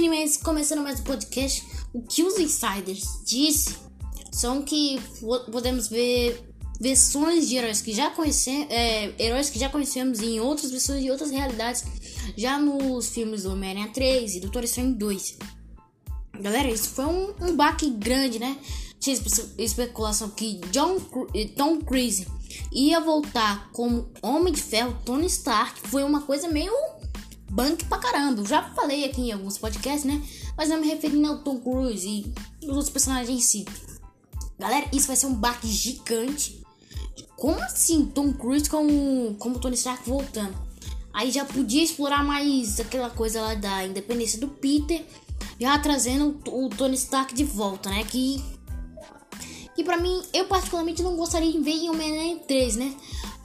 Minimates, começando mais um podcast. O que os insiders disse são que podemos ver versões de heróis que já conhecemos, é, heróis que já conhecemos em outras versões de outras realidades, já nos filmes do Homem-Aranha 3 e Doutor Estranho 2. Galera, isso foi um, um baque grande, né? Tinha especulação que John, Tom Cruise ia voltar como Homem de Ferro, Tony Stark, foi uma coisa meio banque pra caramba. Eu já falei aqui em alguns podcasts, né? Mas não me referindo ao Tom Cruise e os outros personagens em si. Galera, isso vai ser um baque gigante. Como assim Tom Cruise como, como Tony Stark voltando? Aí já podia explorar mais aquela coisa lá da independência do Peter. Já trazendo o Tony Stark de volta, né? Que que pra mim, eu particularmente não gostaria de ver em Homem-Aranha 3, né?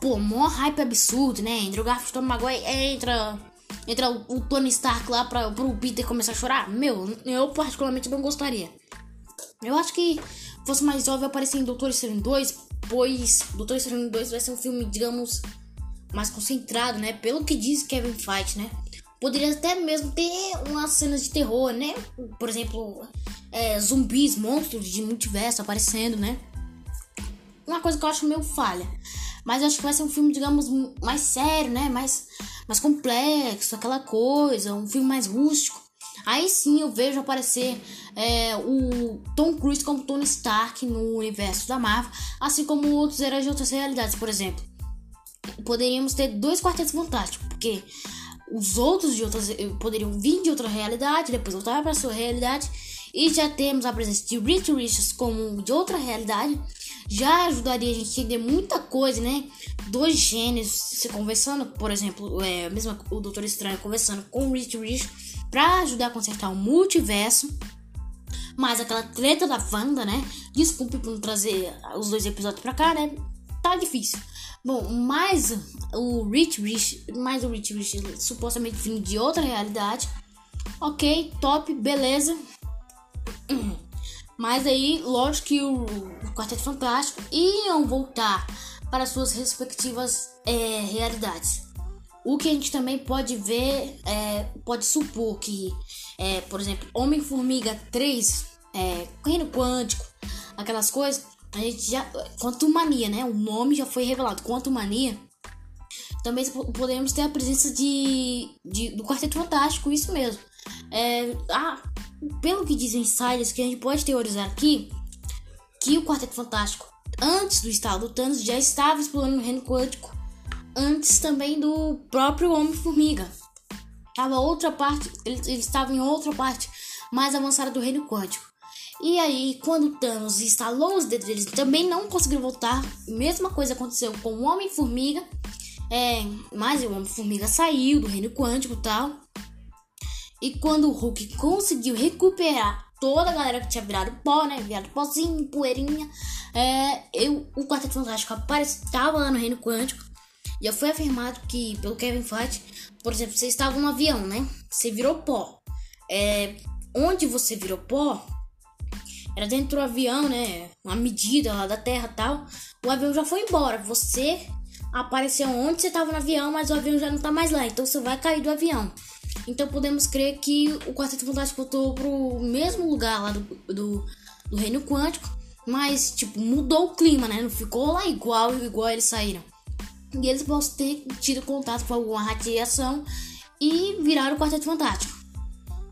Pô, mó hype absurdo, né? Andrew Garfield Tom Maguire entra entra o, Tony Stark lá pra, pro Peter começar a chorar. Meu, eu particularmente não gostaria. Eu acho que fosse mais óbvio aparecer em Doutor Estranho 2, pois Doutor Estranho 2 vai ser um filme, digamos, mais concentrado, né? Pelo que diz Kevin Feige, né? Poderia até mesmo ter umas cenas de terror, né? Por exemplo, é, zumbis, monstros de multiverso aparecendo, né? Uma coisa que eu acho meio falha. Mas eu acho que vai ser um filme, digamos, mais sério, né? Mais, mais complexo, aquela coisa, um filme mais rústico. Aí sim eu vejo aparecer é, o Tom Cruise como Tony Stark no universo da Marvel, assim como outros heróis de outras realidades, por exemplo. Poderíamos ter dois quartetos fantásticos, porque os outros de outras poderiam vir de outra realidade, depois voltar para sua realidade, e já temos a presença de Rich Richards como de outra realidade, já ajudaria a gente a entender muita coisa, né? Dois gêneros se conversando, por exemplo, é, mesmo o Doutor Estranho conversando com o Rich Rich para ajudar a consertar o multiverso. Mas aquela treta da Wanda, né? Desculpe por não trazer os dois episódios pra cá, né? Tá difícil. Bom, mais o Rich Rich, mais o Rich Rich supostamente vindo de outra realidade. Ok, top, beleza. Mas aí, lógico que o, o Quarteto Fantástico iam voltar para suas respectivas é, realidades. O que a gente também pode ver, é, pode supor que, é, por exemplo, Homem-Formiga 3, é, Reino Quântico, aquelas coisas, a gente já. Quantumania, né? O nome já foi revelado. Quantumania. Também podemos ter a presença de, de do Quarteto Fantástico, isso mesmo. É, ah, pelo que dizem insiders, que a gente pode teorizar aqui, que o Quarteto Fantástico, antes do estado do Thanos, já estava explorando o reino quântico, antes também do próprio Homem-Formiga. Tava outra parte, ele, ele estava em outra parte mais avançada do reino quântico. E aí, quando Thanos instalou os dedos deles, também não conseguiram voltar. Mesma coisa aconteceu com o Homem-Formiga. É, mas o Homem-Formiga saiu do reino quântico e tal. E quando o Hulk conseguiu recuperar toda a galera que tinha virado pó, né? Virado pozinho, poeirinha. É, eu, o Quarteto Fantástico estava lá no Reino Quântico. Já foi afirmado que, pelo Kevin Feige, por exemplo, você estava no avião, né? Você virou pó. É, onde você virou pó, era dentro do avião, né? Uma medida lá da Terra tal. O avião já foi embora. Você apareceu onde você estava no avião, mas o avião já não está mais lá. Então você vai cair do avião. Então podemos crer que o Quarteto Fantástico voltou pro mesmo lugar lá do, do, do, Reino Quântico, mas tipo, mudou o clima, né? Não ficou lá igual, igual eles saíram. E eles possam ter tido contato com alguma radiação e viraram o Quarteto Fantástico.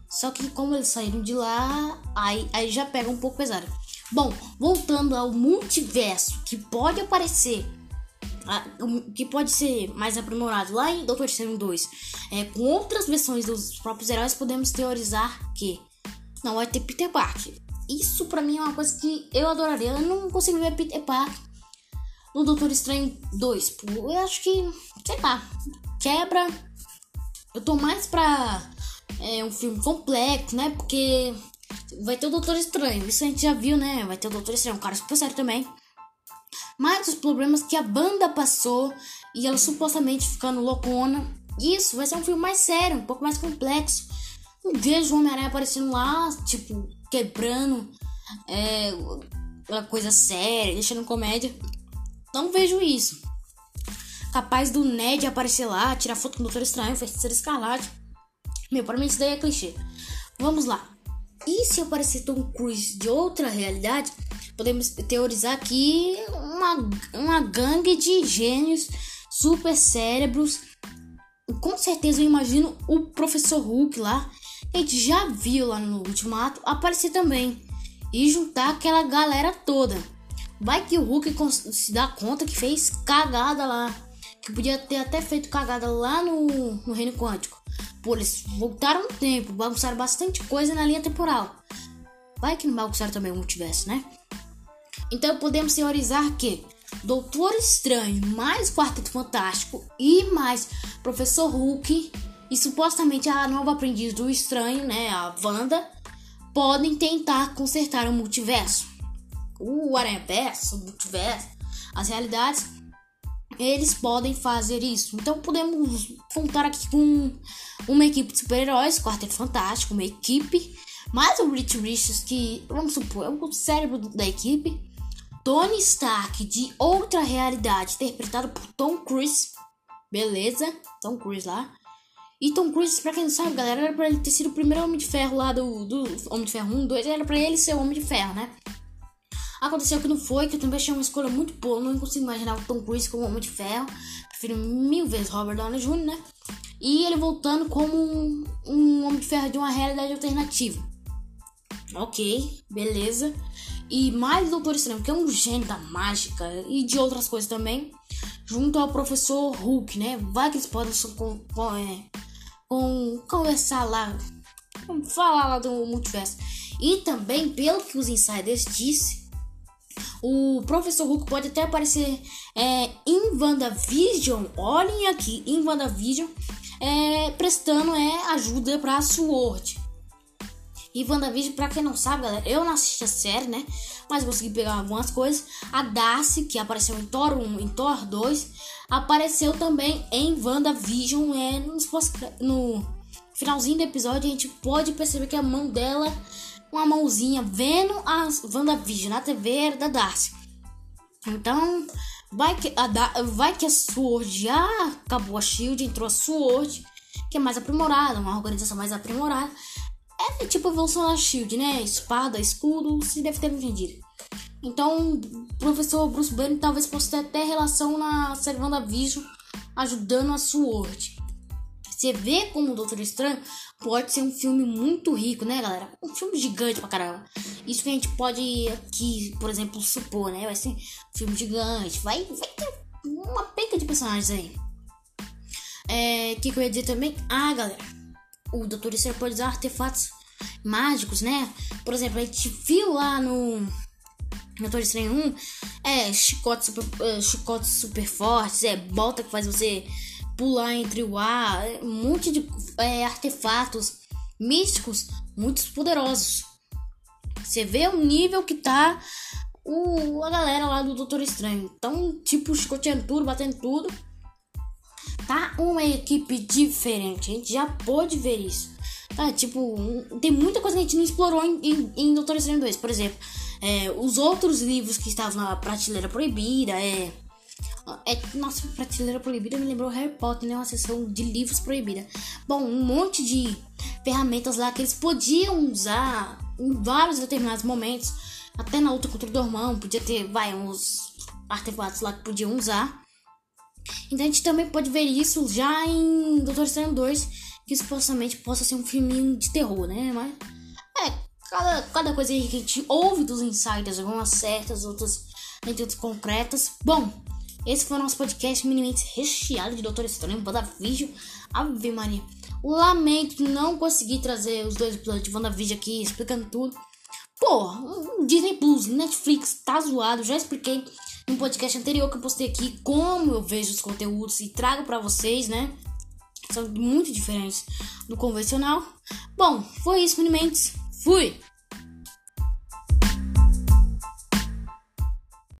Só que como eles saíram de lá, aí, aí já pega um pouco pesado. Bom, voltando ao multiverso que pode aparecer que pode ser mais aprimorado lá em Doutor Estranho 2, é, com outras versões dos próprios heróis, podemos teorizar que não vai ter Peter Parker. Isso para mim é uma coisa que eu adoraria. Eu não consigo ver Peter Parker no Doutor Estranho 2. Eu acho que, sei lá, quebra. Eu tô mais pra é, um filme complexo, né? Porque vai ter o Doutor Estranho. Isso a gente já viu, né? Vai ter o Doutor Estranho, um cara super sério também mas os problemas que a banda passou e ela supostamente ficando loucona. Isso vai ser um filme mais sério, um pouco mais complexo. Não vejo o Homem-Aranha aparecendo lá, tipo, quebrando é, uma coisa séria, deixando comédia. Não vejo isso. Capaz do Ned aparecer lá, tirar foto com o Doutor Estranho, Feiticeiro Escarlate. Meu, para mim isso daí é clichê. Vamos lá. E se aparecer Tom Cruise de outra realidade, podemos teorizar aqui uma, uma gangue de gênios, super cérebros. Com certeza eu imagino o professor Hulk lá, que a gente já viu lá no Ultimato, aparecer também. E juntar aquela galera toda. Vai que o Hulk se dá conta que fez cagada lá. Que podia ter até feito cagada lá no, no Reino Quântico. Pô, eles voltaram no tempo, bagunçaram bastante coisa na linha temporal. Vai que não bagunçaram também o multiverso, né? Então podemos teorizar que Doutor Estranho mais Quarteto Fantástico e mais Professor Hulk e supostamente a nova aprendiz do Estranho, né, a Wanda, podem tentar consertar o multiverso. O Aranha-Verso, o multiverso, as realidades eles podem fazer isso. Então podemos contar aqui com uma equipe de super-heróis, Quarteto Fantástico, uma equipe, mais o Rich Richards, que vamos supor, é o cérebro da equipe. Tony Stark de outra realidade, interpretado por Tom Cruise. Beleza? Tom Cruise lá. E Tom Cruise, pra quem não sabe, galera, era pra ele ter sido o primeiro Homem de Ferro lá do, do Homem de Ferro 1, 2, era pra ele ser o Homem de Ferro, né? Aconteceu que não foi, que eu também achei uma escolha muito boa. Não consigo imaginar o Tom Cruise como Homem de Ferro. Prefiro mil vezes Robert Downey Jr., né? E ele voltando como um, um Homem de Ferro de uma realidade alternativa. Ok, beleza. E mais Doutor Estranho, que é um gênio da mágica e de outras coisas também. Junto ao professor Hulk, né? Vai que eles podem com, com, é, com, conversar lá. Falar lá do multiverso. E também, pelo que os insiders disse, o Professor Hulk pode até aparecer é, em WandaVision. Olhem aqui, em WandaVision, é, prestando é, ajuda pra Sword. E WandaVision, pra quem não sabe, galera, eu não assisti a série, né? Mas consegui pegar algumas coisas. A Darcy, que apareceu em Thor 1 e Thor 2, apareceu também em WandaVision. É, no finalzinho do episódio, a gente pode perceber que a mão dela uma mãozinha vendo a WandaVision na TV era da Darcy. Então, vai que a, da vai que a Sword já acabou a Shield, entrou a Sword, que é mais aprimorada, uma organização mais aprimorada. É tipo a evolução da Shield, né? Espada, escudo, se deve ter entendido. Então, o professor Bruce Banner talvez possa ter até relação na série WandaVision ajudando a Sword. Você vê como o Doutor Estranho pode ser um filme muito rico, né, galera? Um filme gigante pra caramba. Isso que a gente pode aqui, por exemplo, supor, né? Vai ser um filme gigante. Vai, vai ter uma penca de personagens aí. É, que, que eu ia dizer também? Ah, galera, o Doutor Estranho pode usar artefatos mágicos, né? Por exemplo, a gente viu lá no Doutor Estranho 1 é chicotes super, uh, super fortes, é bota que faz você pular entre o ar, um monte de é, artefatos místicos muito poderosos. Você vê o nível que tá o, a galera lá do Doutor Estranho. Então, tipo, chicoteando tudo, batendo tudo. Tá uma equipe diferente. A gente já pode ver isso. Tá, tipo, tem muita coisa que a gente não explorou em, em, em Doutor Estranho 2. Por exemplo, é, os outros livros que estavam na prateleira proibida, é é, nossa, prateleira proibida me lembrou Harry Potter, né? Uma sessão de livros proibida. Bom, um monte de ferramentas lá que eles podiam usar em vários determinados momentos. Até na luta contra o Dormão, podia ter, vai, uns artefatos lá que podiam usar. Então a gente também pode ver isso já em Doutor Estranho 2, que supostamente possa ser um filminho de terror, né? Mas é, cada, cada coisa que a gente ouve dos insiders, algumas certas, outras nem tanto concretas. Bom, esse foi o nosso podcast minimamente recheado de Doutor Estranho, WandaVision, Ave Maria. Lamento não conseguir trazer os dois episódios de WandaVision aqui, explicando tudo. Pô, Disney Plus, Netflix, tá zoado. Já expliquei no podcast anterior que eu postei aqui como eu vejo os conteúdos e trago para vocês, né? São muito diferentes do convencional. Bom, foi isso, Minimentes. Fui!